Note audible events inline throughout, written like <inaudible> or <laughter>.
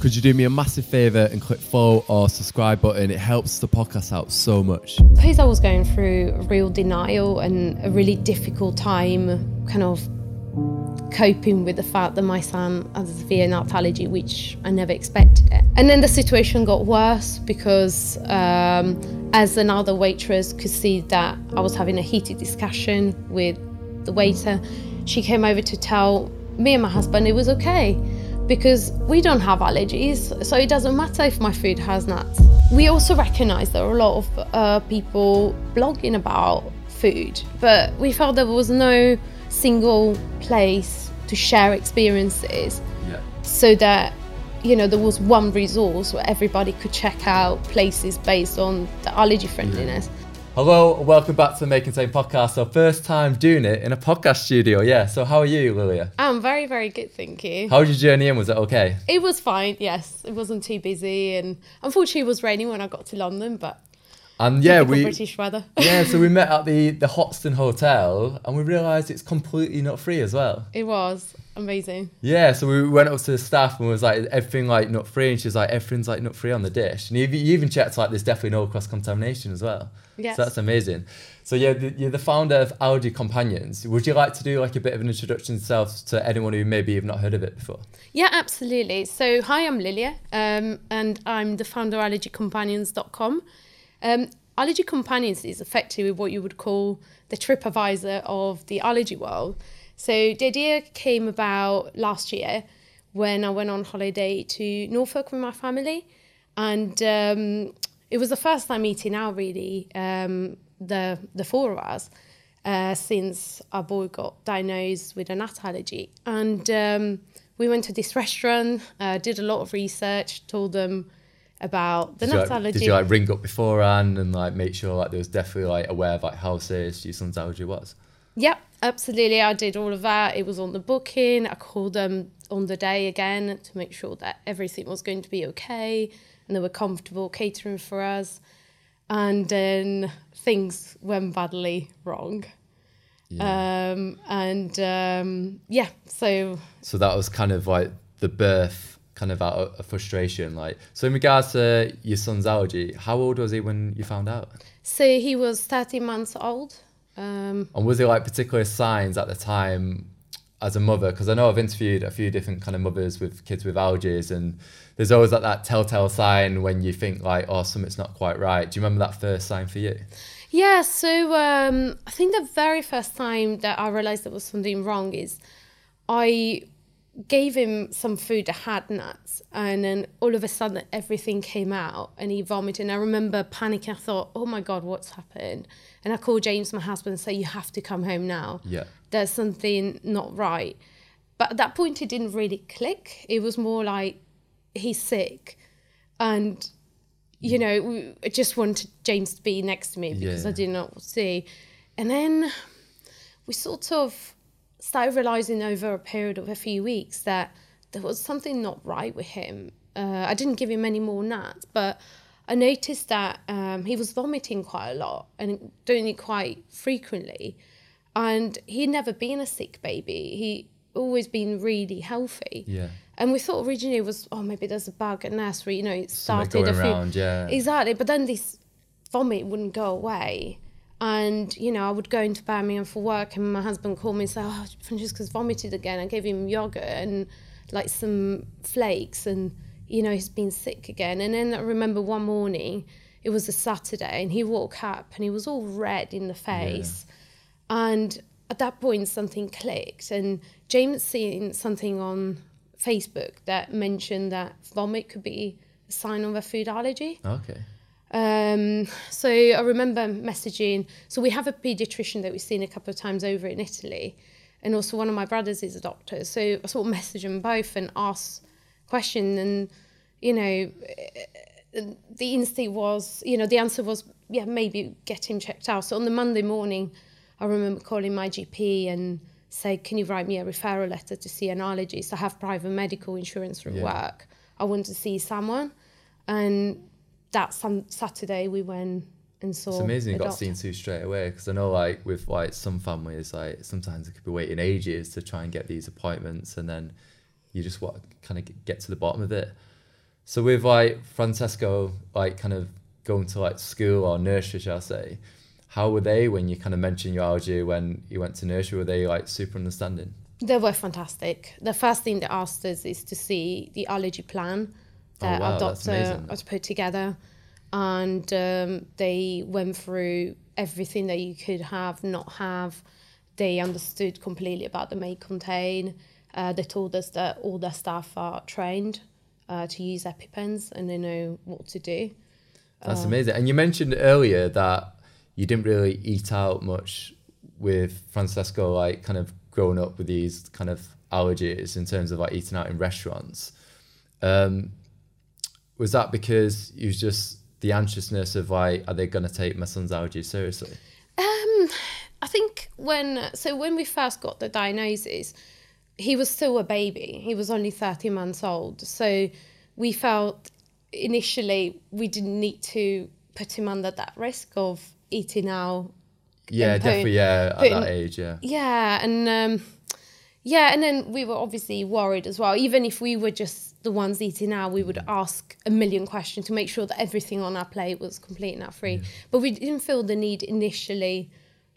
could you do me a massive favour and click follow or subscribe button? It helps the podcast out so much. Suppose I was going through real denial and a really difficult time, kind of coping with the fact that my son has a severe allergy, which I never expected it. And then the situation got worse because um, as another waitress could see that I was having a heated discussion with the waiter, she came over to tell me and my husband it was okay because we don't have allergies, so it doesn't matter if my food has nuts. We also recognize there are a lot of uh, people blogging about food, but we felt there was no single place to share experiences Yeah. so that you know there was one resource where everybody could check out places based on the allergy friendliness Hello, welcome back to the Making Same podcast. So first time doing it in a podcast studio. Yeah. So how are you, Lilia? i'm very very good thank you How was your journey in? Was it okay? it was fine yes it wasn't too busy and unfortunately it was raining when i got to london but And yeah, we british weather <laughs> yeah. So we <laughs> met at the the Hoxton Hotel, and we realised it's completely not free as well. it was amazing Yeah, so we went up to the staff and was like, everything like nut free, and she's like, everything's like nut free on the dish, and you, you even checked like there's definitely no cross contamination as well. Yes. So that's amazing. So yeah, the, you're the founder of Allergy Companions. Would you like to do like a bit of an introduction yourself to anyone who maybe you've not heard of it before? Yeah, absolutely. So, hi, I'm Lilia, um, and I'm the founder of allergycompanions.com. Um, Allergy Companions is effectively what you would call the TripAdvisor of the allergy world. So, the idea came about last year when I went on holiday to Norfolk with my family, and um, it was the first time meeting out really um, the the four of us uh, since our boy got diagnosed with a nut allergy. And um, we went to this restaurant, uh, did a lot of research, told them about the Did you, nut like, allergy. did you like ring up beforehand and like make sure like there was definitely like aware of like how serious your son's allergy was? Yep, absolutely. I did all of that. It was on the booking. I called them on the day again to make sure that everything was going to be okay and they were comfortable catering for us. And then things went badly wrong. Um, and um, yeah, so So that was kind of like the birth kind of out of frustration. Like so in regards to your son's allergy, how old was he when you found out? so he was 30 months old. Um, And was there like particular signs at the time as a mother? Because I know I've interviewed a few different kind of mothers with kids with allergies, and there's always like that telltale sign when you think like, oh, something's not quite right. Do you remember that first sign for you? Yeah, so um, I think the very first time that I realized there was something wrong is I gave him some food that had nuts, and then all of a sudden everything came out and he vomited. And I remember panicking. I thought, oh my God, what's happened? And I called James, my husband, and said, You have to come home now. Yeah. There's something not right. But at that point, it didn't really click. It was more like, he's sick. And you know, I just wanted James to be next to me because Yeah. I did not see. And then we sort of started realizing over a period of a few weeks that there was something not right with him. Uh, I didn't give him any more nuts, but I noticed that um, he was vomiting quite a lot and doing it quite frequently. And he'd never been a sick baby. He always been really healthy. Yeah. And we thought originally it was, oh, maybe there's a bug at nursery, you know, it Something started going a few. around, yeah. Exactly. But then this vomit wouldn't go away. And, you know, I would go into Birmingham for work and my husband called me and say, oh, Francesco's vomited again. I gave him yogurt and like some flakes and, you know, he's been sick again. And then I remember one morning, it was a Saturday and he woke up and he was all red in the face. And at that point, something clicked. And James seen something on Facebook that mentioned that vomit could be a sign of a food allergy. Okay. Um, so I remember messaging. So we have a pediatrician that we've seen a couple of times over in Italy, and also one of my brothers is a doctor. So I sort of message them both and ask question, and you know, the instinct was, you know, the answer was, yeah, maybe get him checked out. So on the Monday morning, I remember calling my GP and say, can you write me a referral letter to see an allergist? I have private medical insurance from Yeah. work. I want to see someone, and that some Saturday we went and saw. It's amazing you got doctor. seen to straight away because I know like with like some families like sometimes it could be waiting ages to try and get these appointments and then you just want kind of get to the bottom of it. So with like Francesco, like kind of going to like school or nursery, shall I say, how were they when you kind of mentioned your allergy when you went to nursery? Were they like super understanding? They were fantastic. The first thing they asked us is to see the allergy plan that Oh, wow, our doctor has put together, and um, they went through everything that you could have, not have. They understood completely about the may contain. Uh, they told us that all their staff are trained uh, to use EpiPens and they know what to do. That's amazing. And you mentioned earlier that you didn't really eat out much with Francesco, like kind of growing up with these kind of allergies in terms of like eating out in restaurants. Um, was that because you was just the anxiousness of like, are they going to take my son's allergies seriously? Um, I think when so when we first got the diagnosis, he was still a baby. He was only 30 months old. So we felt initially we didn't need to put him under that risk of eating out. Yeah, definitely. Yeah, at put that age. Yeah. Yeah, and um, yeah, and then we were obviously worried as well. Even if we were just the ones eating out, we would mm. ask a million questions to make sure that everything on our plate was complete and free. But we didn't feel the need initially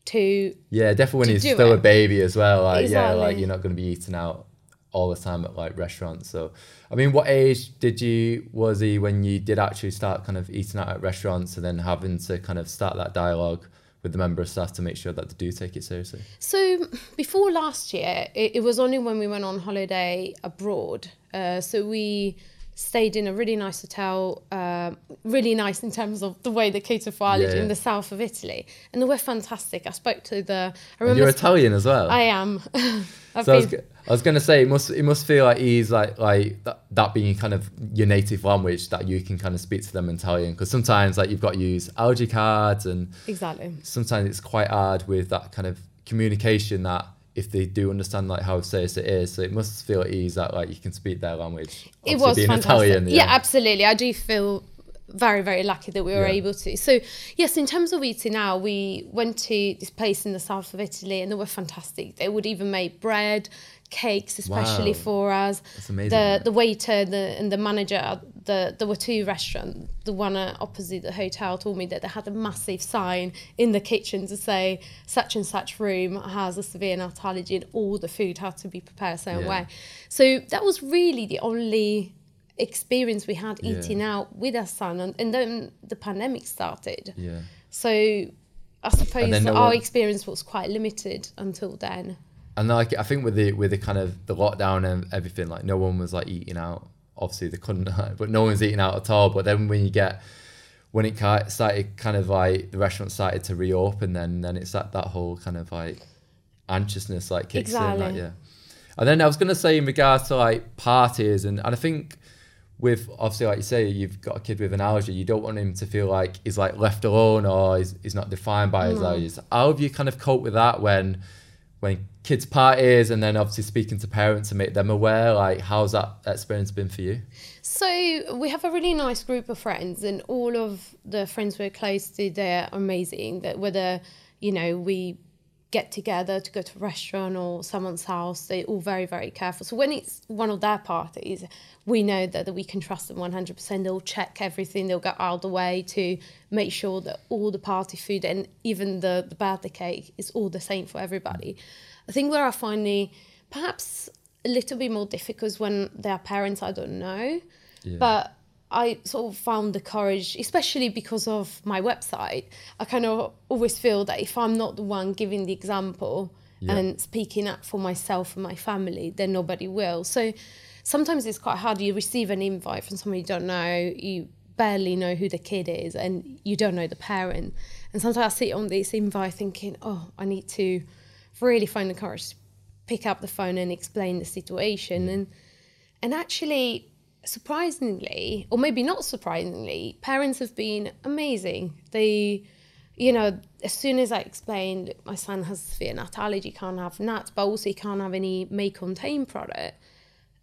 to Yeah, definitely when he's still a baby as well. Like, yeah, like you're not going to be eating out all the time at like restaurants. So, I mean, what age did you was he when you did actually start kind of eating out at restaurants and then having to kind of start that dialogue with the member of staff to make sure that they do take it seriously? So before last year, it, it was only when we went on holiday abroad. Uh, so we stayed in a really nice hotel, um, really nice in terms of the way they cater for allergy Yeah. in the south of Italy, and they were fantastic. I spoke to the. I And remember. you're Italian as well. I am. <laughs> So I was, been- I was gonna say it must it must feel like he's like like that, that being kind of your native language that you can kind of speak to them in Italian because sometimes like you've got to use allergy cards and exactly. sometimes it's quite hard with that kind of communication that if they do understand like how serious it is so it must feel at ease that like you can speak their language it Obviously was being fantastic. Italian yeah. absolutely. I do feel very, very lucky that we were Yeah. able to. So, yes, in terms of eating out, we went to this place in the south of Italy and they were fantastic. They would even make bread, cakes, especially Wow. for us. That's amazing. The the waiter the, and the manager, the there were two restaurants. The one opposite the hotel told me that they had a massive sign in the kitchen to say such and such room has a severe nut allergy and all the food had to be prepared a certain Yeah. way. So that was really the only experience we had Yeah. eating out with our son and, and then the pandemic started yeah so i suppose no our one- experience was quite limited until then and like I think with the with the kind of the lockdown and everything like no one was like eating out obviously they couldn't <laughs> but no one's eating out at all. But then when you get when it started kind of like the restaurant started to reopen then then it's that that whole kind of like anxiousness like kicks in like yeah. And then I was gonna say in regards to like parties and, and I think with obviously like you say you've got a kid with an allergy you don't want him to feel like he's like left alone or he's, he's not defined by his No. allergies. How have you kind of coped with that when when kids parties and then obviously speaking to parents and make them aware like how's that experience been for you? So we have a really nice group of friends and all of the friends we're close to they're amazing. That whether you know we get together to go to a restaurant or someone's house they're all very very careful. So when it's one of their parties we know that, that we can trust them 100% they'll check everything. They'll go out of the way to make sure that all the party food and even the, the birthday cake is all the same for everybody. I think where i find the perhaps a little bit more difficult is when their parents i don't know. Yeah. but I sort of found the courage, especially because of my website. I kind of always feel that if I'm not the one giving the example Yeah. and speaking up for myself and my family, then nobody will. So sometimes it's quite hard. You receive an invite from somebody you don't know, you barely know who the kid is, and you don't know the parent. And sometimes I sit on this invite thinking, oh, I need to really find the courage to pick up the phone and explain the situation. And and actually, surprisingly, or maybe not surprisingly, parents have been amazing. They, you know, as soon as I explained my son has severe nut allergy, can't have nuts, but also he can't have any may contain product.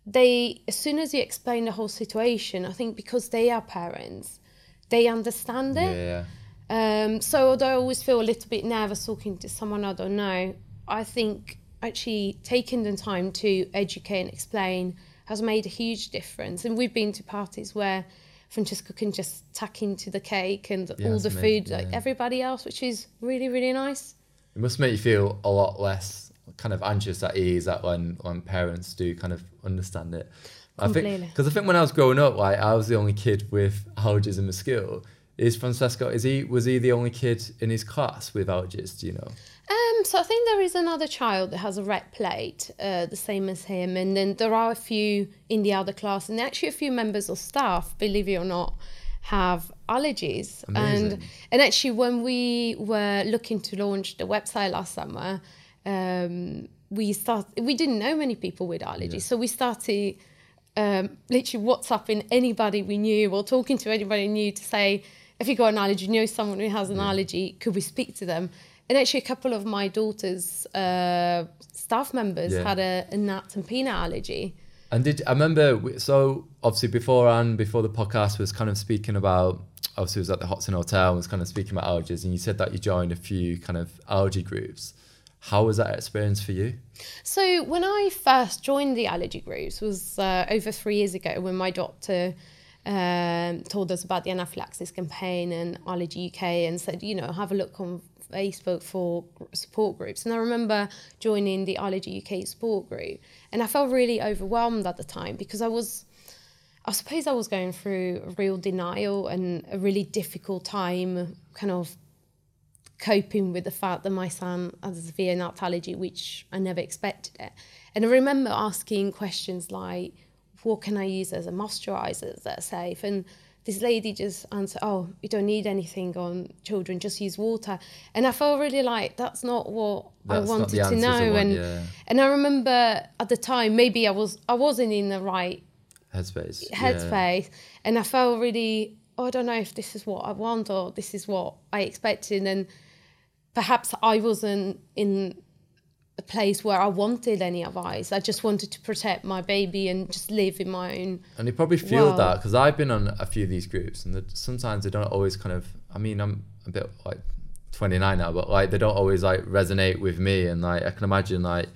They, as soon as you explain the whole situation, I think because they are parents, they understand it. yeah Um, so although I always feel a little bit nervous talking to someone I don't know, I think actually taking the time to educate and explain has made a huge difference. And we've been to parties where Francesco can just tuck into the cake and Yeah, all the food like yeah. everybody else, which is really, really nice. It must make you feel a lot less kind of anxious at ease that when when parents do kind of understand it. I think Completely. because I think when I was growing up, like I was the only kid with allergies in my school. Is Francesco? Is he was he the only kid in his class with allergies? Do you know? Um, so I think there is another child that has a red plate, uh, the same as him, and then there are a few in the other class, and actually a few members of staff, believe it or not, have allergies. Amazing. And and actually, when we were looking to launch the website last summer, um, we start we didn't know many people with allergies, Yeah. so we started um, literally WhatsApping anybody we knew or talking to anybody new to say, if you got an allergy, you know someone who has an allergy, could we speak to them? And actually, a couple of my daughter's uh, staff members Yeah. had a, a nut and peanut allergy. And did I remember? we- So obviously before and before the podcast was kind of speaking about. Obviously, it was at the Hoxton Hotel and was kind of speaking about allergies, and you said that you joined a few kind of allergy groups. How was that experience for you? So when I first joined the allergy groups was uh, over three years ago when my doctor um, told us about the anaphylaxis campaign and Allergy UK and said, you know, have a look on Facebook for support groups. And I remember joining the Allergy UK support group and I felt really overwhelmed at the time because I was I suppose I was going through a real denial and a really difficult time kind of coping with the fact that my son has a severe allergy, which I never expected it. And I remember asking questions like, what can I use as a moisturizer that's safe? And this lady just answered, oh, you don't need anything on children, just use water. And I felt really like that's not what That's I wanted to know. I want, and yeah. and I remember at the time, maybe I was I wasn't in the right Headspace. yeah. headspace and I felt really oh, I don't know if this is what I want or this is what I expected and perhaps I wasn't in a place where I wanted any advice I just wanted to protect my baby and just live in my own And you probably feel Wow. that because I've been on a few of these groups, and sometimes they don't always kind of. I mean, I'm a bit like 29 now, but like they don't always like resonate with me, and like I can imagine like.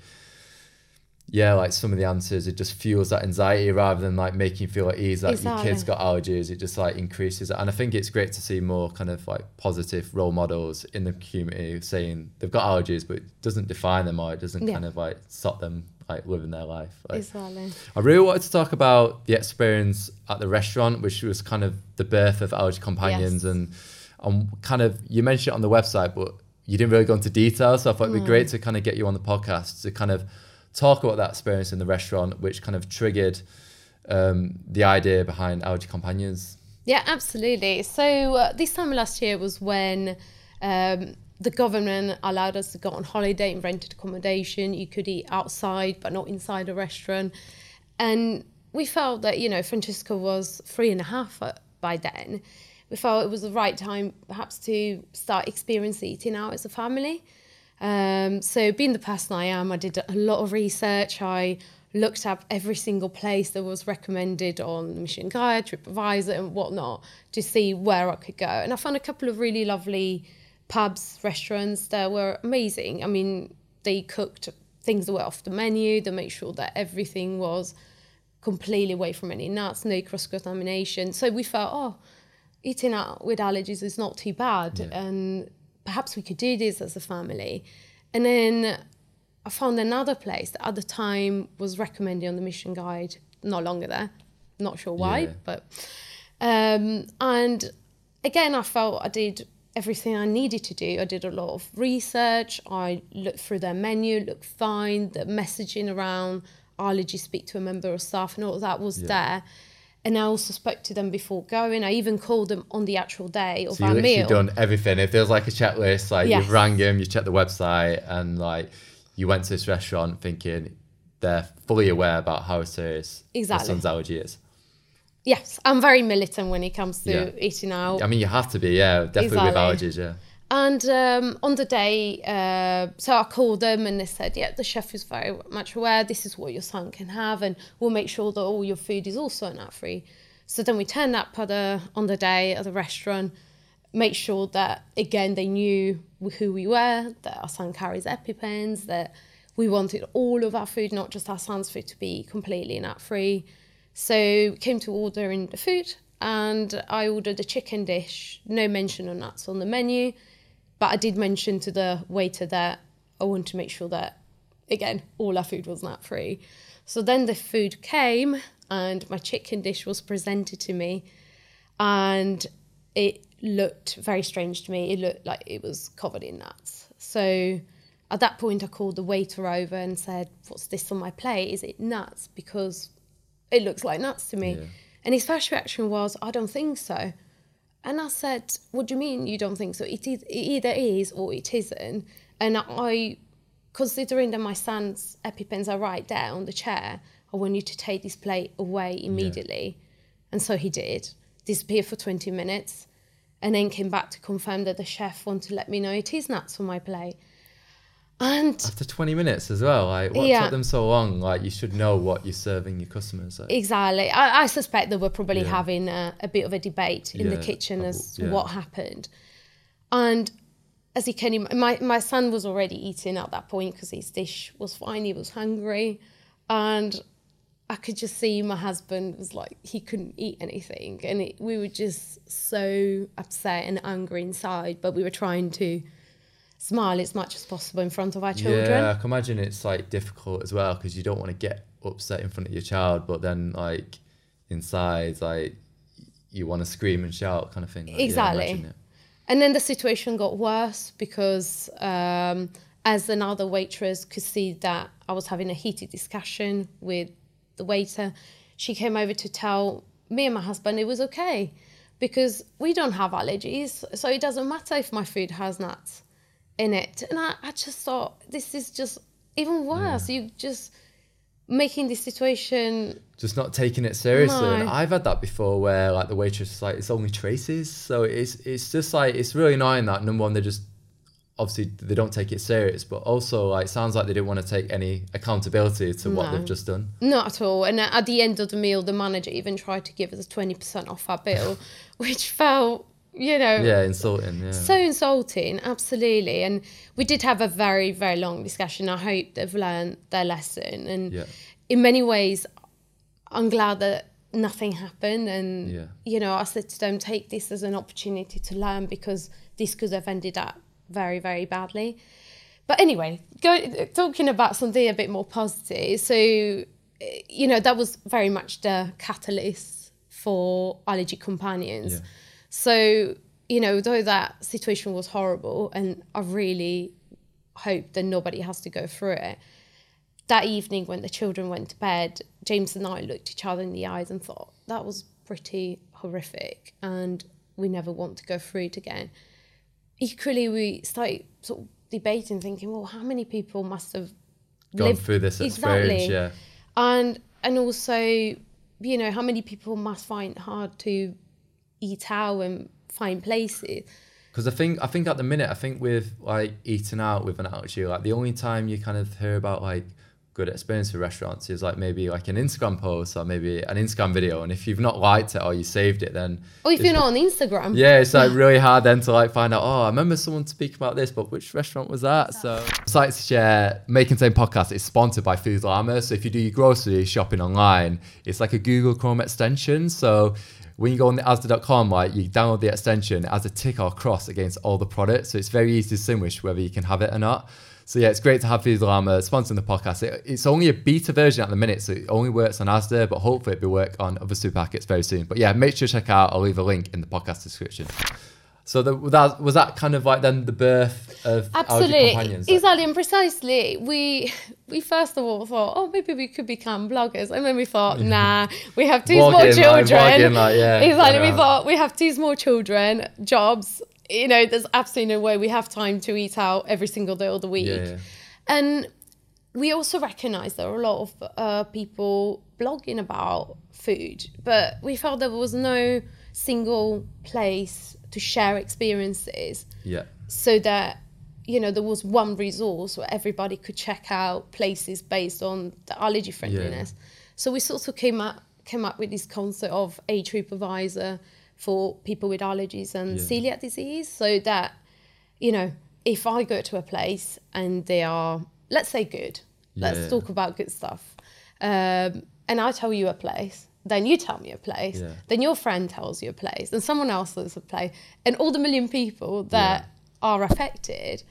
Yeah, like some of the answers, it just fuels that anxiety rather than like making you feel at ease that your Exactly. kid's got allergies. It just like increases it. And I think it's great to see more kind of like positive role models in the community saying they've got allergies, but it doesn't define them or it doesn't Yeah. kind of like stop them like living their life. Like, exactly I really wanted to talk about the experience at the restaurant, which was kind of the birth of Allergy Companions, Yes. and and kind of you mentioned it on the website, but you didn't really go into detail. So I thought it'd be great to kind of get you on the podcast to kind of talk about that experience in the restaurant, which kind of triggered um, the idea behind Allergy Companions. Yeah, absolutely. So uh, this time last year was when um, the government allowed us to go on holiday in rented accommodation. You could eat outside, but not inside a restaurant. And we felt that you know Francesco was three and a half uh, by then. We felt it was the right time, perhaps, to start experiencing eating out as a family. Um, so, being the person I am, I did a lot of research. I looked up every single place that was recommended on the Mission Guide, TripAdvisor, and whatnot to see where I could go. And I found a couple of really lovely pubs, restaurants that were amazing. I mean, they cooked things that were off the menu, they made sure that everything was completely away from any nuts, no cross contamination. So we felt, oh, eating out with allergies is not too bad, and perhaps we could do this as a family. And then I found another place that at the time was recommended on the mission guide, no longer there. Not sure why, Yeah. but um, and again, I felt I did everything I needed to do. I did a lot of research. I looked through their menu, looked fine. The messaging around allergy, speak to a member of staff, and all that was Yeah. there. And I also spoke to them before going. I even called them on the actual day of So our you meal. done everything. It feels like a checklist. Like Yes. you've rang him, you checked the website, and like you went to this restaurant thinking they're fully aware about how serious Exactly. son's allergy is. Yes, I'm very militant when it comes to Yeah. eating out. I mean, you have to be, yeah, definitely with allergies, yeah. And um, on the day, uh, so I called them and they said, yeah, the chef is very much aware. This is what your son can have, and we'll make sure that all your food is also nut free. So then we turned up at the, on the day at the restaurant, make sure that again they knew who we were, that our son carries EpiPens, that we wanted all of our food, not just our son's food, to be completely nut free. So we came to ordering the food, and I ordered a chicken dish. No mention of nuts on the menu, but I did mention to the waiter that I want to make sure that again all our food was nut free. So then the food came, and my chicken dish was presented to me, and it looked very strange to me. It looked like it was covered in nuts. So at that point, I called the waiter over and said, What's this on my plate? Is it nuts? Because it looks like nuts to me. Yeah. And his first reaction was, I don't think so. And I said, What do you mean you don't think so? It, is, it either is or it isn't. And I, considering that my son's EpiPens are right there on the chair, I want you to take this plate away immediately. And so he did, disappeared for 20 minutes, and then came back to confirm that the chef wanted to let me know it is nuts on my plate. And After 20 minutes as well, like what Yeah. took them so long? Like you should know what you're serving your customers. Like, Exactly. I, I suspect they were probably Yeah. having a, a bit of a debate in the kitchen as yeah. what happened. And as you can imagine, my, my son was already eating at that point because his dish was fine, he was hungry. And I could just see my husband was like, he couldn't eat anything. And it, we were just so upset and angry inside, but we were trying to smile as much as possible in front of our children. Yeah, I can imagine it's like difficult as well because you don't want to get upset in front of your child, but then like inside, like you want to scream and shout, kind of thing. Like, Exactly. it. And then the situation got worse because um, as another waitress could see that I was having a heated discussion with the waiter, she came over to tell me and my husband it was okay because we don't have allergies. So it doesn't matter if my food has nuts in it. And I, I just thought, this is just even worse. You just making this situation just not taking it seriously. And I've had that before where like the waitress is like it's only traces. So it's it's just like it's really annoying that number one they just obviously they don't take it serious, but also like sounds like they didn't want to take any accountability to what they've just done. Not at all. And at the end of the meal, the manager even tried to give us a 20% off our bill, <laughs> which felt, you know, Yeah, insulting. Yeah. so insulting. Absolutely. And we did have a very, very long discussion. I hope they've learned their lesson. And Yeah. in many ways, I'm glad that nothing happened. And, Yeah. you know, I said to them, take this as an opportunity to learn because this could have ended up very, very badly. But anyway, go, talking about something a bit more positive. So, you know, that was very much the catalyst for Allergy Companions. Yeah. So, you know, though that situation was horrible, and I really hope that nobody has to go through it. That evening, when the children went to bed, James and I looked each other in the eyes and thought that was pretty horrific, and we never want to go through it again. Equally, we started sort of debating, thinking, well, how many people must have Gone lived- through this experience. Yeah. and and also you know how many people must find it hard to eat out and find places Because I think I think at the minute I think with like eating out with an allergy, like the only time you kind of hear about like good experience with restaurants is like maybe like an Instagram post or maybe an Instagram video, and if you've not liked it or you saved it, then oh, if you're not on instagram yeah, it's like <laughs> really hard then to like find out. Oh, I remember someone speaking about this, but which restaurant was that? So, Sites to Share Make and Contain podcast is sponsored by Food Llama. So if you do your grocery shopping online, it's like a Google Chrome extension. So when you go on the Asda.com, right, you download the extension, it has a tick or cross against all the products. So it's very easy to distinguish whether you can have it or not. So yeah, it's great to have Food Llama sponsoring the podcast. It, it's only a beta version at the minute, so it only works on Asda, but hopefully it'll work on other supermarkets very soon. But yeah, make sure to check out. I'll leave a link in the podcast description. So the, that was that kind of like then the birth of absolutely Companions. like- exactly and precisely we we first of all thought oh maybe we could become bloggers and then we thought <laughs> nah we have two small children like, yeah, <laughs> exactly we thought we have two small children jobs you know there's absolutely no way we have time to eat out every single day of the week Yeah, yeah. And we also recognize there are a lot of uh, people blogging about food, but we felt there was no single place to share experiences Yeah. so that you know there was one resource where everybody could check out places based on the allergy friendliness Yeah. so we sort of came up came up with this concept of a TripAdvisor for people with allergies and Yeah. celiac disease so that you know if i go to a place and they are let's say good. Let's talk about good stuff. Um, and I tell you a place, then you tell me a place, Yeah. then your friend tells you a place, and someone else tells a place, and all the million people that are affected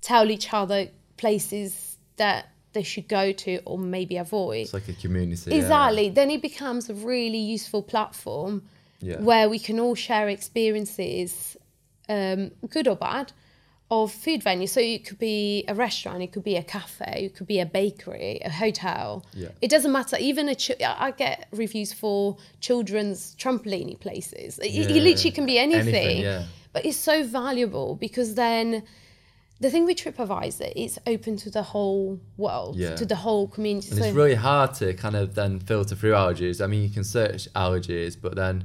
tell each other places that they should go to or maybe avoid. It's like a community. yeah. Exactly. Then it becomes a really useful platform Yeah. where we can all share experiences, um, good or bad, of food venues. So it could be a restaurant, it could be a cafe, it could be a bakery, a hotel. Yeah. It doesn't matter. Even a ch- I get reviews for children's trampoline places. It, it literally can be anything. Anything, yeah. But it's so valuable because then the thing with TripAdvisor, it's open to the whole world, Yeah. to the whole community. And so it's really hard to kind of then filter through allergies. I mean, you can search allergies, but then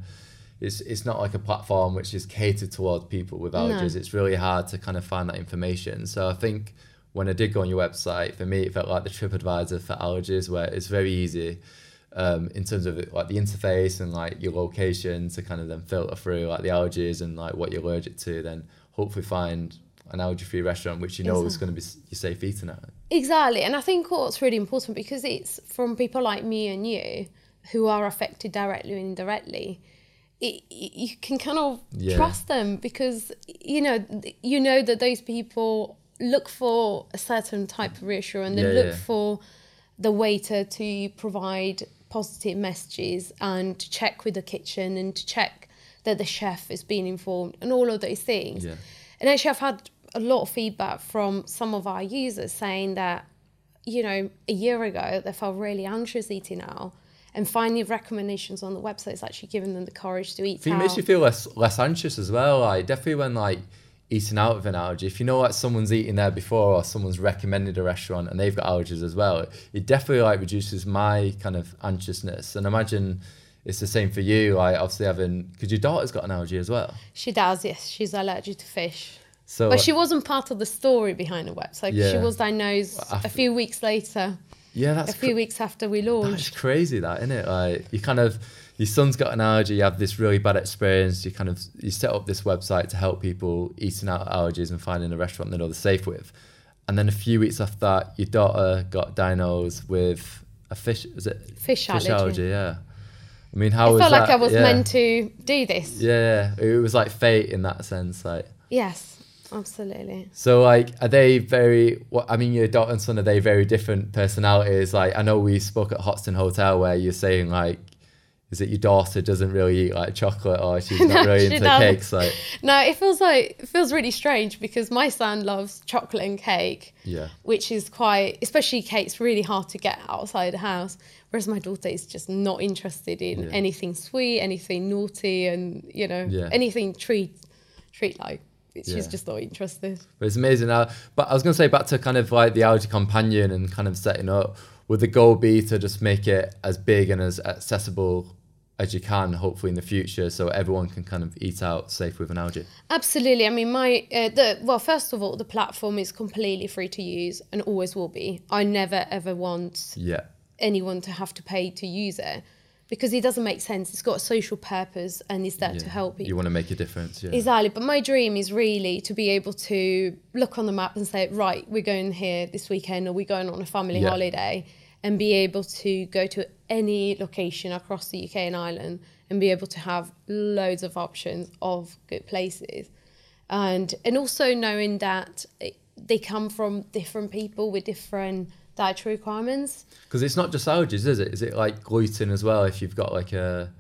it's it's not like a platform which is catered towards people with allergies. It's really hard to kind of find that information. So I think when I did go on your website, for me, it felt like the TripAdvisor for allergies, where it's very easy. Um, in terms of like the interface and like your location to kind of then filter through like the allergies and like what you're allergic to, then hopefully find an allergy-free restaurant which you know is going to be you're safe eating at. Exactly. And I think what's really important because it's from people like me and you who are affected directly or indirectly, it, you can kind of Yeah. trust them because, you know, you know that those people look for a certain type of reassurance. They Yeah, look yeah. for the waiter to provide positive messages and to check with the kitchen and to check that the chef is being informed and all of those things. And actually, I've had a lot of feedback from some of our users saying that, you know, a year ago they felt really anxious eating out, and finding recommendations on the website is actually giving them the courage to eat I think out. it makes you feel less less anxious as well. Like definitely when like eating out with an allergy, if you know like someone's eating there before or someone's recommended a restaurant and they've got allergies as well, it definitely like reduces my kind of anxiousness. And imagine it's the same for you. Like obviously having because your daughter's got an allergy as well. she does, yes, she's allergic to fish. So But she wasn't part of the story behind the website. Yeah. She was diagnosed After- a few weeks later, yeah, that's a few cr- weeks after we launched. That's crazy, that isn't it? Like you kind of your son's got an allergy, you have this really bad experience. You kind of you set up this website to help people eating out allergies and finding a restaurant they know they're safe with. And then a few weeks after that, your daughter got diagnosed with a fish. Is it Fish allergy. Yeah. I mean, how I was felt that? like I was yeah. meant to do this. Yeah, it was like fate in that sense. Like Yes, absolutely. so, like, are they very? What I mean, your daughter and son are they very different personalities? Like, I know we spoke at Hoxton Hotel where you're saying like, is it your daughter doesn't really eat like chocolate or she's <laughs> not No, really she into doesn't. cakes? Like, No, it feels like it feels really strange because my son loves chocolate and cake, yeah, which is quite, especially cake's really hard to get outside the house. Whereas my daughter is just not interested in Yeah. anything sweet, anything naughty, and you know Yeah. anything treat treat like. She's Yeah. just not interested. but it's amazing. Now, but I was gonna say back to kind of like the allergy companion and kind of setting up. Would the goal be to just make it as big and as accessible as you can, hopefully in the future, so everyone can kind of eat out safe with an allergy? Absolutely. I mean, my uh, the well, first of all, the platform is completely free to use and always will be. I never ever want Yeah. anyone to have to pay to use it because it doesn't make sense. It's got a social purpose and it's there to help people. You want to make a difference, yeah. Exactly. But my dream is really to be able to look on the map and say, right, we're going here this weekend or we're going on a family Yeah. holiday and be able to go to any location across the UK and Ireland and be able to have loads of options of good places. And and also knowing that it, they come from different people with different dietary requirements. Because it's not just allergies, is it? Is it like gluten as well? If you've got like a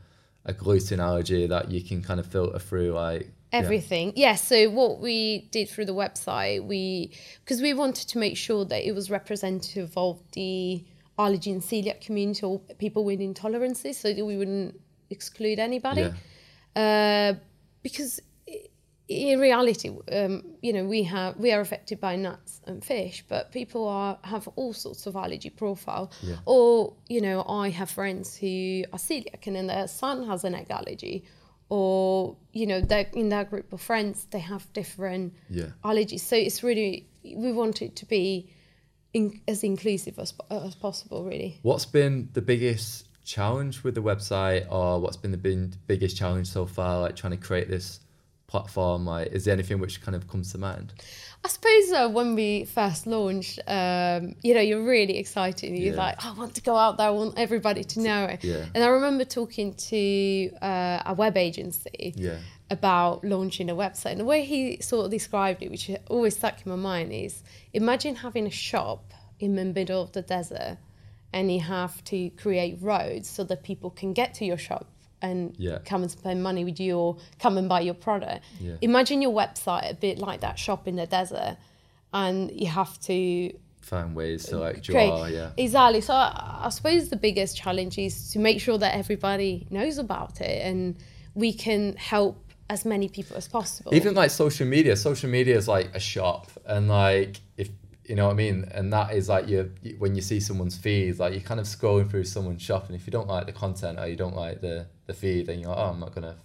a gluten allergy that you can kind of filter through, like yeah. everything yes so what we did through the website we because we wanted to make sure that it was representative of the allergy and celiac community or people with intolerances so that we wouldn't exclude anybody Yeah. uh, because in reality um, you know we have we are affected by nuts and fish but people are have all sorts of allergy profile Yeah. or you know i have friends who are celiac and then their son has an egg allergy or you know they're in their group of friends they have different Yeah. allergies so it's really we want it to be in, as inclusive as, as possible really What's been the biggest challenge with the website, or what's been the biggest challenge so far, like trying to create this platform? Like, is there anything which kind of comes to mind? I suppose uh, when we first launched, um, you know, you're really excited. You're Yeah. like, "Oh, I want to go out there. I want everybody to know it. Yeah. And I remember talking to uh, a web agency Yeah. about launching a website. And the way he sort of described it, which always stuck in my mind, is imagine having a shop in the middle of the desert and you have to create roads so that people can get to your shop and Yeah. come and spend money with you or come and buy your product. Yeah. Imagine your website a bit like that shop in the desert and you have to Find ways to like create draw. Yeah. exactly so I, I suppose the biggest challenge is to make sure that everybody knows about it and we can help as many people as possible Even like social media, social media is like a shop, and like if you know what I mean, and that is like you when you see someone's feed, like you're kind of scrolling through someone's shop, and if you don't like the content or you don't like the the feed, then you're like, oh, I'm not gonna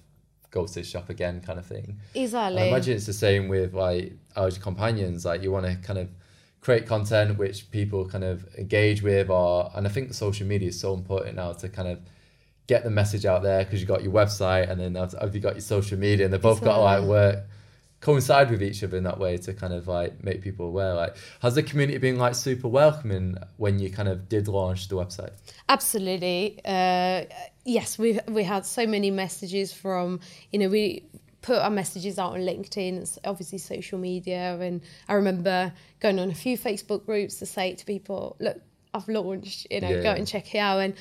go to this shop again, kind of thing. And exactly I imagine it's the same with like our companions. Like you want to kind of create content which people kind of engage with, or and I think social media is so important now to kind of get the message out there because you got your website and then have have you got your social media, and they both got to like work coincide with each other in that way to kind of like make people aware. Like, has the community been like super welcoming when you kind of did launch the website? Absolutely. Uh, yes, we we had so many messages from you know we put our messages out on LinkedIn, it's obviously social media, and I remember going on a few Facebook groups to say to people, look, I've launched, you know, Yeah. go and check it out, and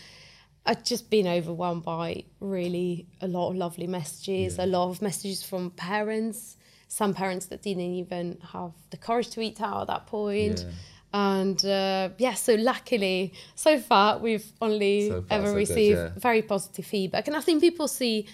I've just been overwhelmed by really a lot of lovely messages, Yeah. a lot of messages from parents. Some parents that didn't even have the courage to eat out at that point. Yeah. And uh, yeah, so luckily, so far we've only So far, ever so good, received yeah. very positive feedback, and I think people see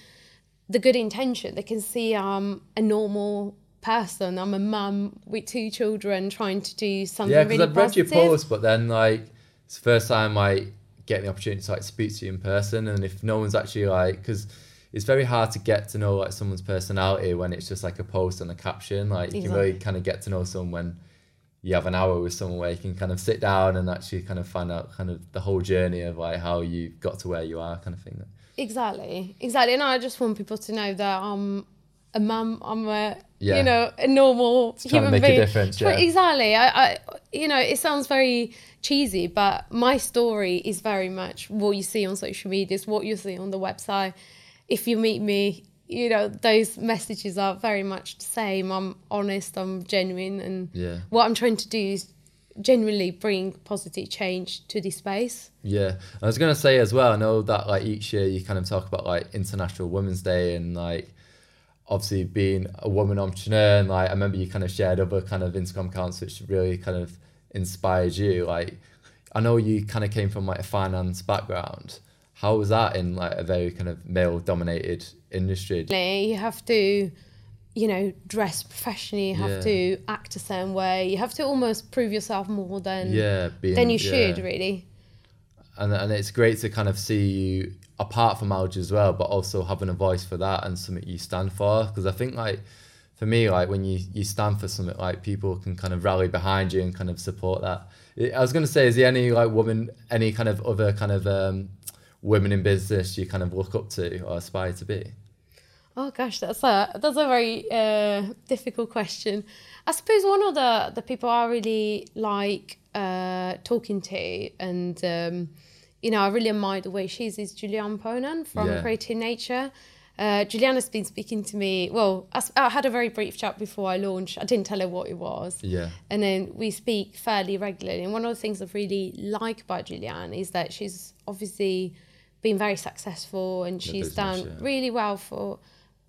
the good intention. They can see um a normal person. I'm a mum with two children trying to do something Yeah, because really I've read your positive. post, but then like it's the first time I get the opportunity to like speak to you in person, and if no one's actually like, because it's very hard to get to know like someone's personality when it's just like a post and a caption. Like you can really kind of get to know someone when you have an hour with someone where you can kind of sit down and actually kind of find out kind of the whole journey of like how you got to where you are, kind of thing. Exactly, exactly. And I just want people to know that I'm a mum. I'm a Yeah. you know a normal to human make a being. difference, yeah. Exactly. I, I, you know, it sounds very cheesy, but my story is very much what you see on social media, is what you see on the website. If you meet me, you know, those messages are very much the same. I'm honest. I'm genuine, and Yeah. what I'm trying to do is genuinely bring positive change to this space. Yeah, I was gonna say as well. I know that like each year you kind of talk about like International Women's Day and like obviously being a woman entrepreneur and like I remember you kind of shared other kind of Instagram accounts which really kind of inspired you. Like I know you kind of came from like a finance background. How was that in like a very kind of male dominated industry? You have to, you know, dress professionally. You have Yeah. to act a certain way. You have to almost prove yourself more than Yeah, being, than you yeah. should, really. and and it's great to kind of see you apart from Alge as well, but also having a voice for that and something you stand for. Because I think like for me, like when you you stand for something, like people can kind of rally behind you and kind of support that. I was gonna say, is there any like woman, any kind of other kind of um, women in business you kind of look up to or aspire to be? Oh gosh, that's a that's a very uh, difficult question. I suppose one of the the people I really like uh, talking to, and um, you know, I really admire the way she is, is Julianne Ponan from Yeah. Creative Nature. Uh, Julianne has been speaking to me. Well, I had a very brief chat before I launched. I didn't tell her what it was. Yeah, And then we speak fairly regularly. And one of the things I really like about Julianne is that she's obviously been very successful and she's business, done yeah. really well for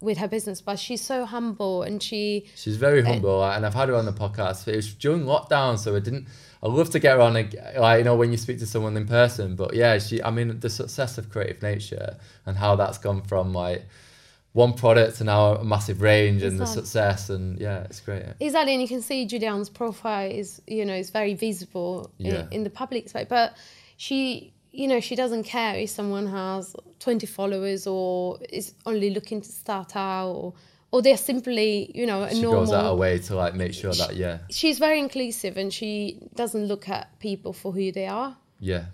with her business. But she's so humble and she she's very eh, humble, uh, and I've had her on the podcast. It was during lockdown, so I didn't. I'd love to get her on, like you know, when you speak to someone in person. But yeah, she. I mean, the success of Creative Nature and how that's gone from like one product to now a massive range and the success, and yeah, it's great. exactly and you can see Julianne's profile is you know is very visible Yeah. in, in the public space. But she you know she doesn't care if someone has 20 followers or is only looking to start out or or they're simply you know a She normal goes out her way to like make sure that yeah, she's very inclusive and she doesn't look at people for who they are. Yeah,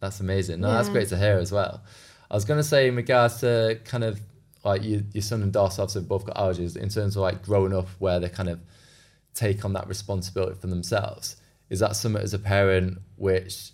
that's amazing. No, that's great to hear as well. I was going to say in regards to kind of like your, your son and daughter obviously both got allergies in terms of like growing up where they kind of take on that responsibility for themselves is that something as a parent which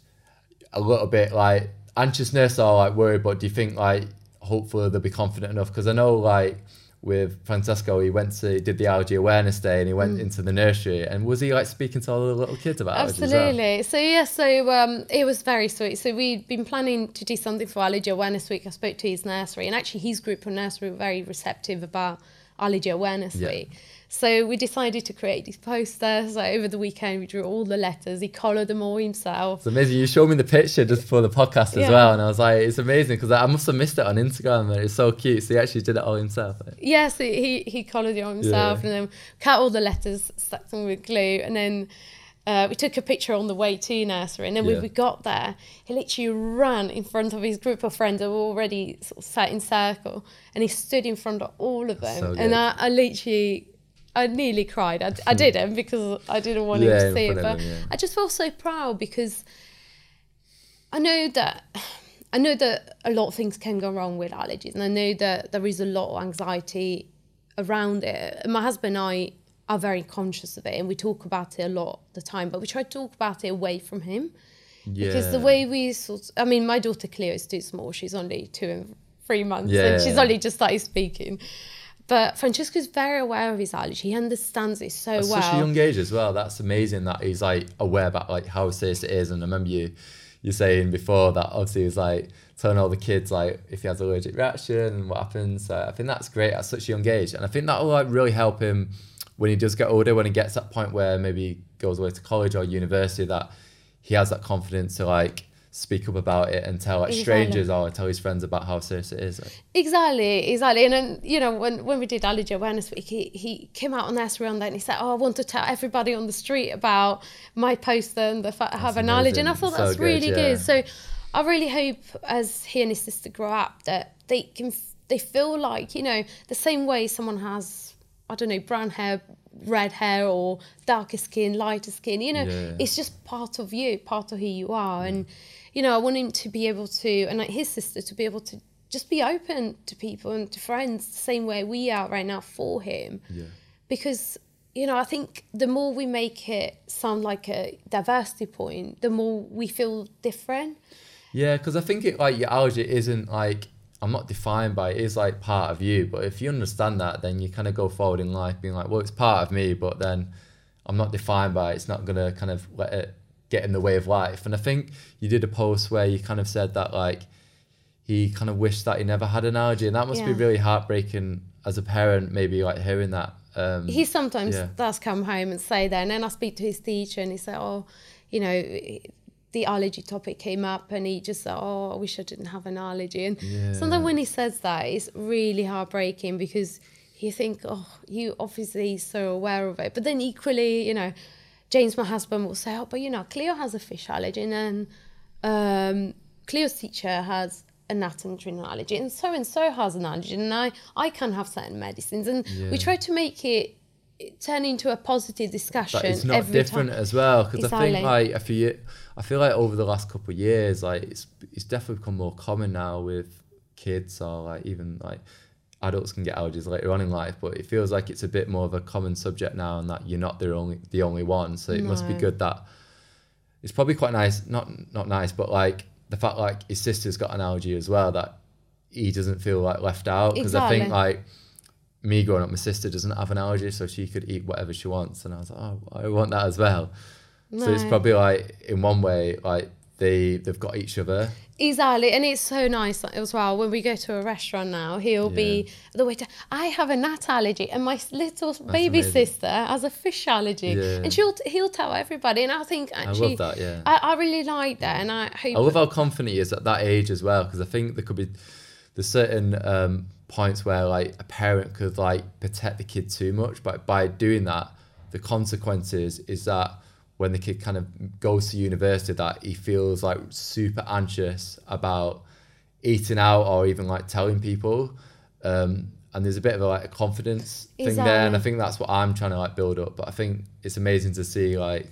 a little bit like anxiousness or like worried but do you think like hopefully they'll be confident enough because i know like with Francesco, he went to he did the allergy awareness day and he went mm. into the nursery and was he like speaking to all the little kids about absolutely well? so yeah so um, it was very sweet so we'd been planning to do something for allergy awareness week I spoke to his nursery and actually his group of nursery were very receptive about allergy awareness yeah. week so we decided to create these posters. So over the weekend, we drew all the letters. He coloured them all himself. It's amazing. You showed me the picture just for the podcast as yeah. well, and I was like, it's amazing because I must have missed it on Instagram, and it's so cute. So he actually did it all himself. Yes, yeah, so he he coloured it all himself, yeah. and then cut all the letters, stuck them with glue, and then. Uh, we took a picture on the way to nursery, and then yeah. when we got there, he literally ran in front of his group of friends who were already sort of sat in circle, and he stood in front of all of them. So and I, I literally I nearly cried. I, I hmm. didn't because I didn't want yeah, him to see it, but yeah. I just felt so proud because I know that I know that a lot of things can go wrong with allergies, and I know that there is a lot of anxiety around it. My husband and I are very conscious of it, and we talk about it a lot the time, but we try to talk about it away from him. Yeah. Because the way we sort, of, I mean, my daughter Cleo is too small. She's only two and three months, and she's only just started speaking. But Francesco's very aware of his allergy. He understands it so At well. Such a young age as well. That's amazing that he's like aware about like how serious it is. And I remember you you saying before that obviously he's like telling all the kids like if he has an allergic reaction and what happens. So I think that's great at such a young age. And I think that will like really help him when he does get older, when he gets that point where maybe he goes away to college or university, that he has that confidence to like speak up about it and tell like exactly. strangers oh, or tell his friends about how serious it is. Like. Exactly, exactly. And then, you know, when, when we did Allergy Awareness Week, he, he came out on Nursery on that and he said, Oh, I want to tell everybody on the street about my poster and the fact I have an allergy. And I thought so that's good, really yeah. good. So I really hope as he and his sister grow up that they can they feel like, you know, the same way someone has, I don't know, brown hair, red hair or darker skin, lighter skin, you know, yeah. it's just part of you, part of who you are. And you know, I want him to be able to, and like his sister to be able to just be open to people and to friends the same way we are right now for him. Yeah. Because, you know, I think the more we make it sound like a diversity point, the more we feel different. Yeah, because I think it like your allergy isn't like I'm not defined by it. it is like part of you. But if you understand that, then you kind of go forward in life being like, well, it's part of me, but then I'm not defined by it. It's not gonna kind of let it get in the way of life. And I think you did a post where you kind of said that like he kind of wished that he never had an allergy, and that must yeah. be really heartbreaking as a parent, maybe like hearing that. Um, he sometimes yeah. does come home and say that, and then I speak to his teacher, and he said, "Oh, you know." The allergy topic came up, and he just said, "Oh, I wish I didn't have an allergy." And yeah. sometimes when he says that, it's really heartbreaking because you think, "Oh, you obviously so aware of it," but then equally, you know, James, my husband, will say, "Oh, but you know, Cleo has a fish allergy, and um, Cleo's teacher has a nut and adrenaline allergy, and so and so has an allergy, and I I can have certain medicines, and yeah. we try to make it turn into a positive discussion. But it's not different time. as well because exactly. I think like if you, I feel like over the last couple of years, like it's it's definitely become more common now with kids or like even like adults can get allergies later on in life, but it feels like it's a bit more of a common subject now, and that you're not the only the only one. So it no. must be good that it's probably quite nice, not not nice, but like the fact like his sister's got an allergy as well, that he doesn't feel like left out because exactly. I think like me growing up, my sister doesn't have an allergy, so she could eat whatever she wants, and I was like, oh, I want that as well. No. So it's probably like in one way like they they've got each other. Exactly, and it's so nice as well when we go to a restaurant now. He'll yeah. be the waiter. I have a nut allergy, and my little That's baby amazing. sister has a fish allergy, yeah. and she'll he'll tell everybody. And I think actually, I love that. Yeah, I, I really like that, and I hope. I love how confident he is at that age as well, because I think there could be there's certain um, points where like a parent could like protect the kid too much, but by doing that, the consequences is that when the kid kind of goes to university that he feels like super anxious about eating out or even like telling people um, and there's a bit of a, like a confidence exactly. thing there and i think that's what i'm trying to like build up but i think it's amazing to see like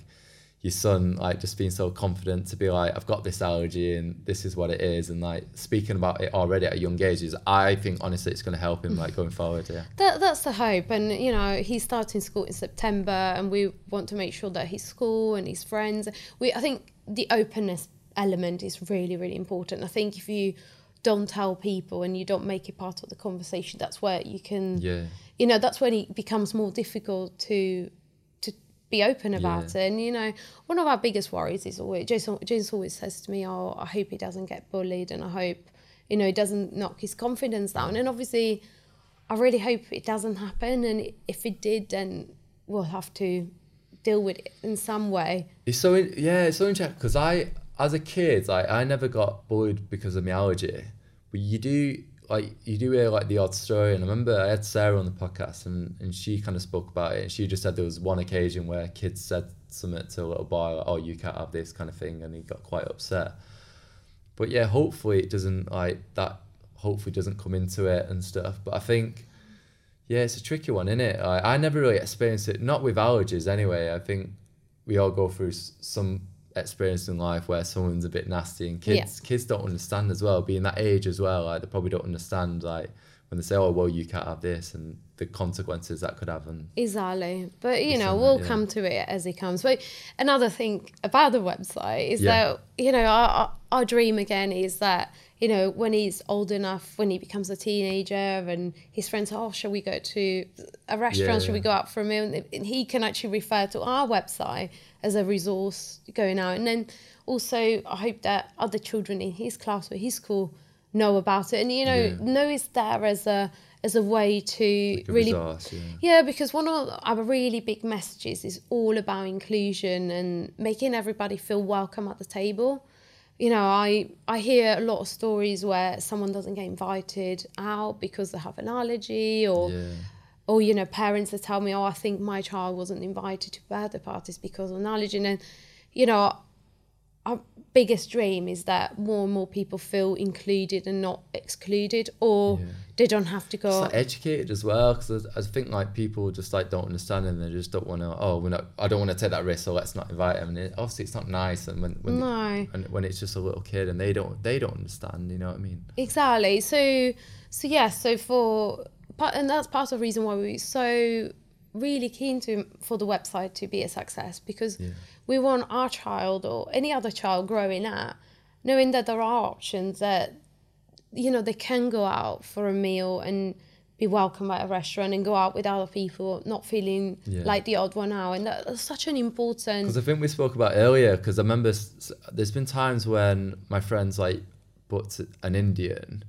your son like just being so confident to be like I've got this allergy and this is what it is and like speaking about it already at a young age is I think honestly it's going to help him like going forward yeah. <laughs> That, that's the hope and you know he's starting school in September and we want to make sure that his school and his friends we I think the openness element is really really important. I think if you don't tell people and you don't make it part of the conversation that's where you can yeah. you know that's when it becomes more difficult to be open about yeah. it. And you know, one of our biggest worries is always Jason. Jason always says to me, "Oh, I hope he doesn't get bullied, and I hope you know he doesn't knock his confidence down." And obviously, I really hope it doesn't happen. And if it did, then we'll have to deal with it in some way. It's so yeah, it's so interesting because I, as a kid, like I never got bullied because of my allergy, but you do like you do hear like the odd story and I remember I had Sarah on the podcast and, and she kind of spoke about it and she just said there was one occasion where kids said something to a little boy like, oh you can't have this kind of thing and he got quite upset. But yeah hopefully it doesn't like that hopefully doesn't come into it and stuff but I think yeah it's a tricky one isn't it I, I never really experienced it not with allergies anyway I think we all go through some experience in life where someone's a bit nasty and kids yeah. kids don't understand as well being that age as well like they probably don't understand like when they say oh well you can't have this and the consequences that could have and exactly. But you know we'll yeah. come to it as it comes. But another thing about the website is yeah. that you know our, our dream again is that you know when he's old enough when he becomes a teenager and his friends oh shall we go to a restaurant? Yeah, shall we go out for a meal? And he can actually refer to our website as a resource going out. And then also, I hope that other children in his class or his school know about it, and you know, know it's there as a as a way to like a really resource, yeah. yeah. because one of our really big messages is all about inclusion and making everybody feel welcome at the table you know i i hear a lot of stories where someone doesn't get invited out because they have an allergy or yeah or you know parents that tell me oh i think my child wasn't invited to birthday parties because of knowledge and then you know our biggest dream is that more and more people feel included and not excluded or yeah. They don't have to go like educated as well because I think like people just like don't understand and they just don't want to oh we're not I don't want to take that risk so let's not invite them and it, obviously it's not nice and when when, no. and when it's just a little kid and they don't they don't understand you know what I mean exactly so so yeah so for part, and that's part of the reason why we're so really keen to for the website to be a success because yeah. we want our child or any other child growing up knowing that there are options that you know they can go out for a meal and be welcomed at a restaurant and go out with other people, not feeling yeah. like the odd one out. And that's such an important. Because I think we spoke about earlier. Because I remember there's been times when my friends like booked an Indian,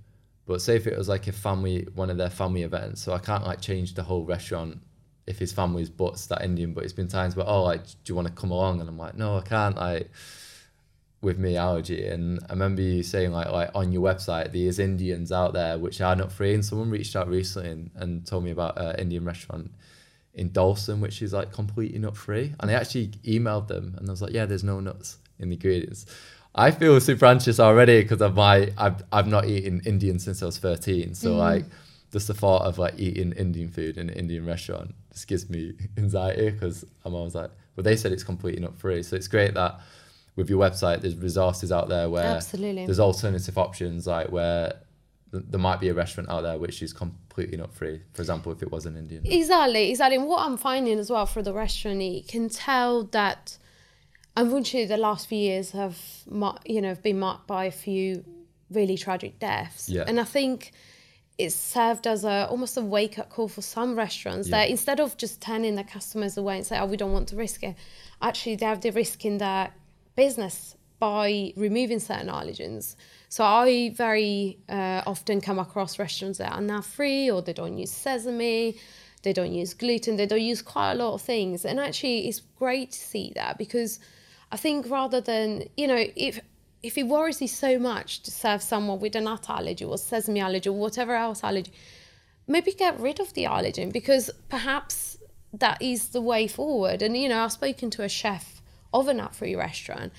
but say if it was like a family, one of their family events, so I can't like change the whole restaurant if his family's butts that Indian. But it's been times where oh like do you want to come along? And I'm like no I can't like with me allergy. And I remember you saying like like on your website there's Indians out there which are not free. And someone reached out recently and, and told me about an Indian restaurant in Dalston which is like completely nut free. And I actually emailed them and I was like yeah there's no nuts in the ingredients. I feel super anxious already because of my I've I've not eaten Indian since I was thirteen. So mm. like just the thought of like eating Indian food in an Indian restaurant just gives me <laughs> anxiety because I'm always like, well, they said it's completely not free. So it's great that with your website, there's resources out there where Absolutely. there's alternative options, like where th- there might be a restaurant out there which is completely not free. For example, if it was an Indian. Exactly, exactly. And what I'm finding as well for the restaurant, you can tell that unfortunately the last few years have you know have been marked by a few really tragic deaths yeah. and i think it's served as a almost a wake up call for some restaurants yeah. that instead of just turning their customers away and say oh we don't want to risk it actually they have the risk in their business by removing certain allergens so i very uh, often come across restaurants that are now free or they don't use sesame they don't use gluten they don't use quite a lot of things and actually it's great to see that because I think rather than, you know, if if it worries you so much to serve someone with a nut allergy or sesame allergy or whatever else allergy, maybe get rid of the allergen because perhaps that is the way forward. And you know, I've spoken to a chef of a nut-free restaurant,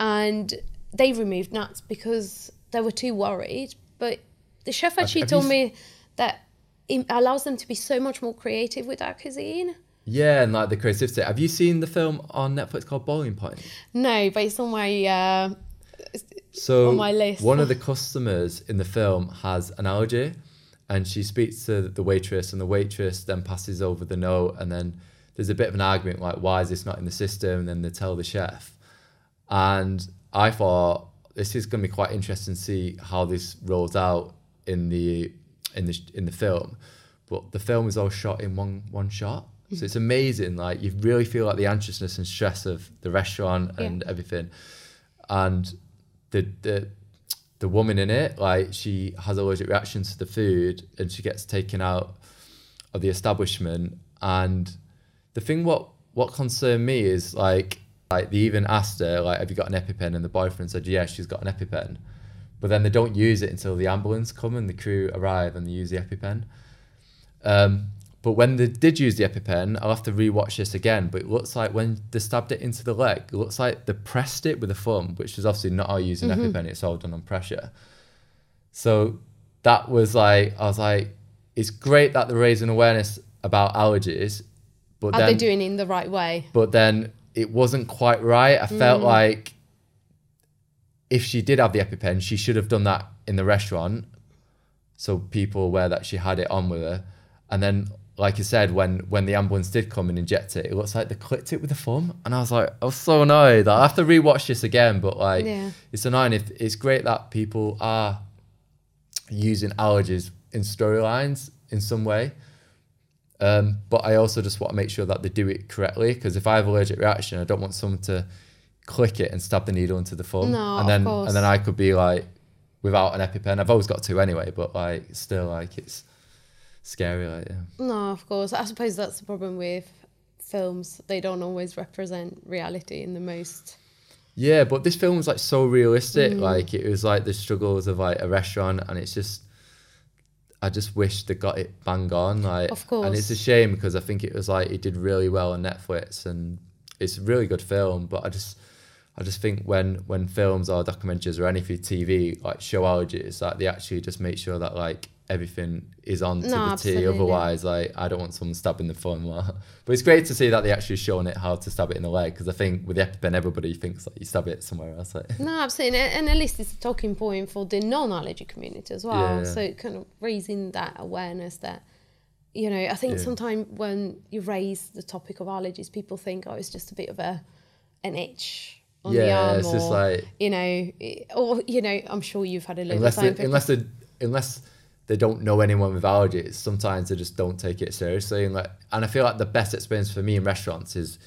and they removed nuts because they were too worried. But the chef actually told me that it allows them to be so much more creative with their cuisine Yeah, and like the creativity. Have you seen the film on Netflix called Boiling Point? No, but it's on my uh, So On my list. one of the customers in the film has an allergy, and she speaks to the waitress, and the waitress then passes over the note, and then there's a bit of an argument like, why is this not in the system? And then they tell the chef, and I thought this is going to be quite interesting to see how this rolls out in the in the in the film. But the film is all shot in one one shot. So mm-hmm. it's amazing. Like you really feel like the anxiousness and stress of the restaurant and everything. And the the the woman in it, like she has allergic reactions to the food and she gets taken out of the establishment. And the thing what what concerned me is like like they even asked her like have you got an EpiPen and the boyfriend said yeah she's got an EpiPen, but then they don't use it until the ambulance come and the crew arrive and they use the EpiPen. Um, but when they did use the EpiPen, I'll have to rewatch this again. But it looks like when they stabbed it into the leg, it looks like they pressed it with a thumb, which is obviously not how you use an EpiPen. It's all done on pressure. So that was like I was like, it's great that they're raising awareness about allergies, but are then they doing it in the right way? but then it wasn't quite right. I felt Mm. like if she did have the EpiPen, she should have done that in the restaurant, so people were aware that she had it on with her. And then, like you said, when when the ambulance did come and inject it, it looks like they clipped it with a thumb, and I was like, I was so annoyed. I have to rewatch this again, but like, Yeah. it's annoying. If it's great that people are using allergies in storylines in some way. Um, but I also just want to make sure that they do it correctly because if I have an allergic reaction, I don't want someone to click it and stab the needle into the thumb, No, and of then course. and then I could be like without an EpiPen. I've always got two anyway, but like still like it's scary. Like yeah, No, of course. I suppose that's the problem with films. They don't always represent reality in the most. yeah. But this film was like so realistic. Mm. Like it was like the struggles of like a restaurant, and it's just. I just wish they got it bang on, like, Of and it's a shame because I think it was like it did really well on Netflix, and it's a really good film. But I just, I just think when when films or documentaries or anything TV like show allergies, like they actually just make sure that like everything is on to No, the T. Otherwise, like I don't want someone stabbing the thumb. but it's great to see that they actually showing it how to stab it in the leg because I think with the EpiPen, everybody thinks like you stab it somewhere else. Like. No, absolutely. And and at least it's a talking point for the non allergy community as well. Yeah, yeah. So kind of raising that awareness that, you know, I think Yeah. sometimes when you raise the topic of allergies, people think, oh, it's just a bit of a an itch on the Yeah, arm. it's just or, like- you know, or, you know, I'm sure you've had a little unless they, unless they unless they don't know anyone with allergies, sometimes they just don't take it seriously. And like, and I feel like the best experience for me in restaurants is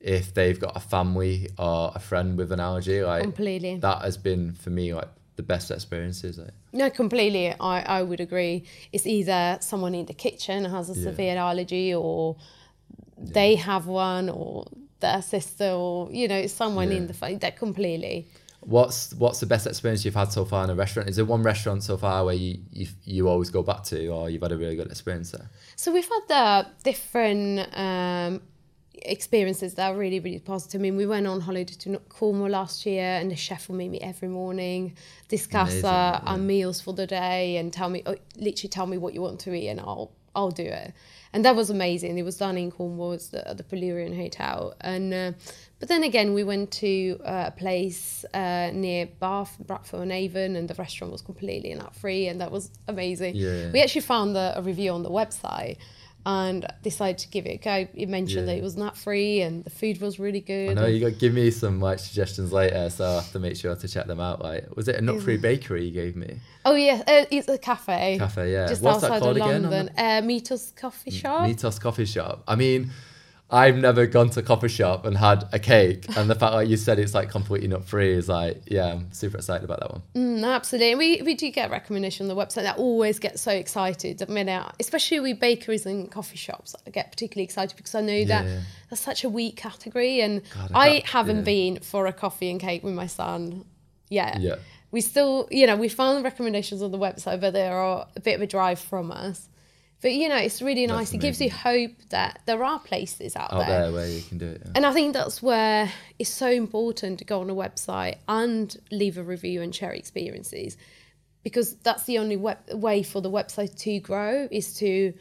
if they've got a family or a friend with an allergy. Like Completely. that has been for me like the best experiences. Like, No, completely. I, I would agree. It's either someone in the kitchen has a Yeah. severe allergy, or they have one, or their sister, or you know, someone Yeah. in the family. That completely. What's what's the best experience you've had so far in a restaurant? Is there one restaurant so far where you you, you always go back to, or you've had a really good experience there? So we've had the different um, experiences that are really, really positive. I mean, we went on holiday to Cornwall last year, and the chef will meet me every morning, discuss Amazing, uh, our yeah. meals for the day, and tell me, oh, literally tell me what you want to eat, and I'll I'll do it. And that was amazing. It was done in Cornwall, it's the, at the Polurrian Hotel, and. Uh, but then again, we went to uh, a place uh, near Bath, Bradford on Avon, and the restaurant was completely nut free, and that was amazing. Yeah. We actually found the, a review on the website and decided to give it a go. It mentioned Yeah. that it was nut free and the food was really good. I know you got give me some like suggestions later, so I have to make sure to check them out. Like, was it a nut-free bakery you gave me? oh yeah, uh, it's a cafe. Cafe, yeah. Just What's that outside called of again on London. Uh, Meatos Coffee Shop. Mitos Coffee Shop. I mean, I've never gone to a coffee shop and had a cake, and the fact like you said it's like completely nut free is like, yeah, I'm super excited about that one. Mm, absolutely. We, we do get recommendation on the website that always get so excited. I mean, uh, especially with bakeries and coffee shops, I get particularly excited because I know that Yeah. that's such a weak category. And God, I I, haven't yeah. been for a coffee and cake with my son yet. Yeah. We still, you know, we found recommendations on the website, but they are a bit of a drive from us. But, you know, it's really That's nice. It gives you hope that there are places out, Out there there where you can do it. Yeah. and I think that's where it's so important to go on a website and leave a review and share experiences because that's the only web- way for the website to grow is to,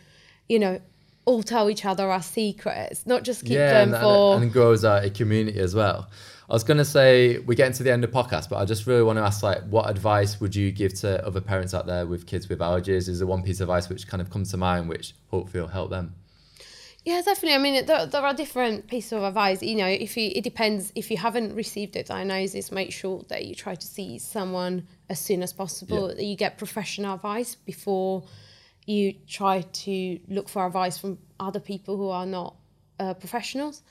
you know, all tell each other our secrets, not just keep yeah, them and, for. and, and grows out a community as well. I was gonna say we're getting to the end of podcast, but I just really want to ask like, what advice would you give to other parents out there with kids with allergies? Is there one piece of advice which kind of comes to mind, which hopefully will help them? Yeah, definitely. I mean, there, there are different pieces of advice. You know, if you, it depends. If you haven't received a diagnosis, make sure that you try to see someone as soon as possible. Yeah. That you get professional advice before you try to look for advice from other people who are not uh, professionals.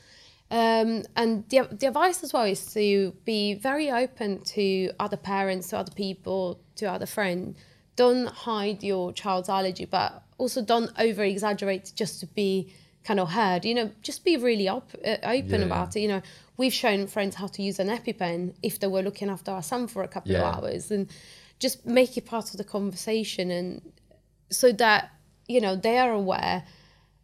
Um, and the, the advice as well is to be very open to other parents, to other people, to other friends. Don't hide your child's allergy, but also don't over exaggerate just to be kind of heard. You know, just be really op- uh, open Yeah. about it. You know, we've shown friends how to use an EpiPen if they were looking after our son for a couple Yeah. of hours, and just make it part of the conversation, and so that you know they are aware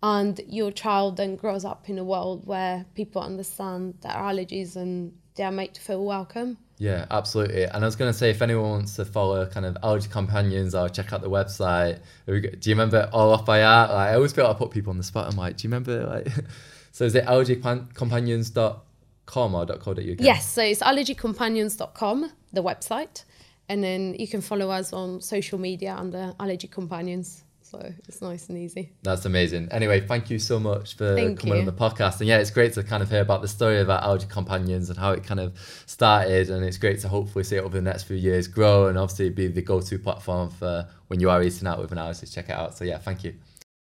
and your child then grows up in a world where people understand their allergies and they are made to feel welcome. Yeah, absolutely. And I was going to say, if anyone wants to follow kind of Allergy Companions or check out the website, do you remember all off by heart? Like, I always feel like I put people on the spot. I'm like, do you remember? Like, <laughs> so is it allergycompanions.com or .co.uk? Yes, so it's allergycompanions.com, the website, and then you can follow us on social media under Allergy Companions. So it's nice and easy. That's amazing. Anyway, thank you so much for Thank coming you. on the podcast. And yeah, it's great to kind of hear about the story about Allergy Companions and how it kind of started. And it's great to hopefully see it over the next few years grow and obviously be the go to platform for when you are eating out with an allergy. Check it out. So yeah, thank you.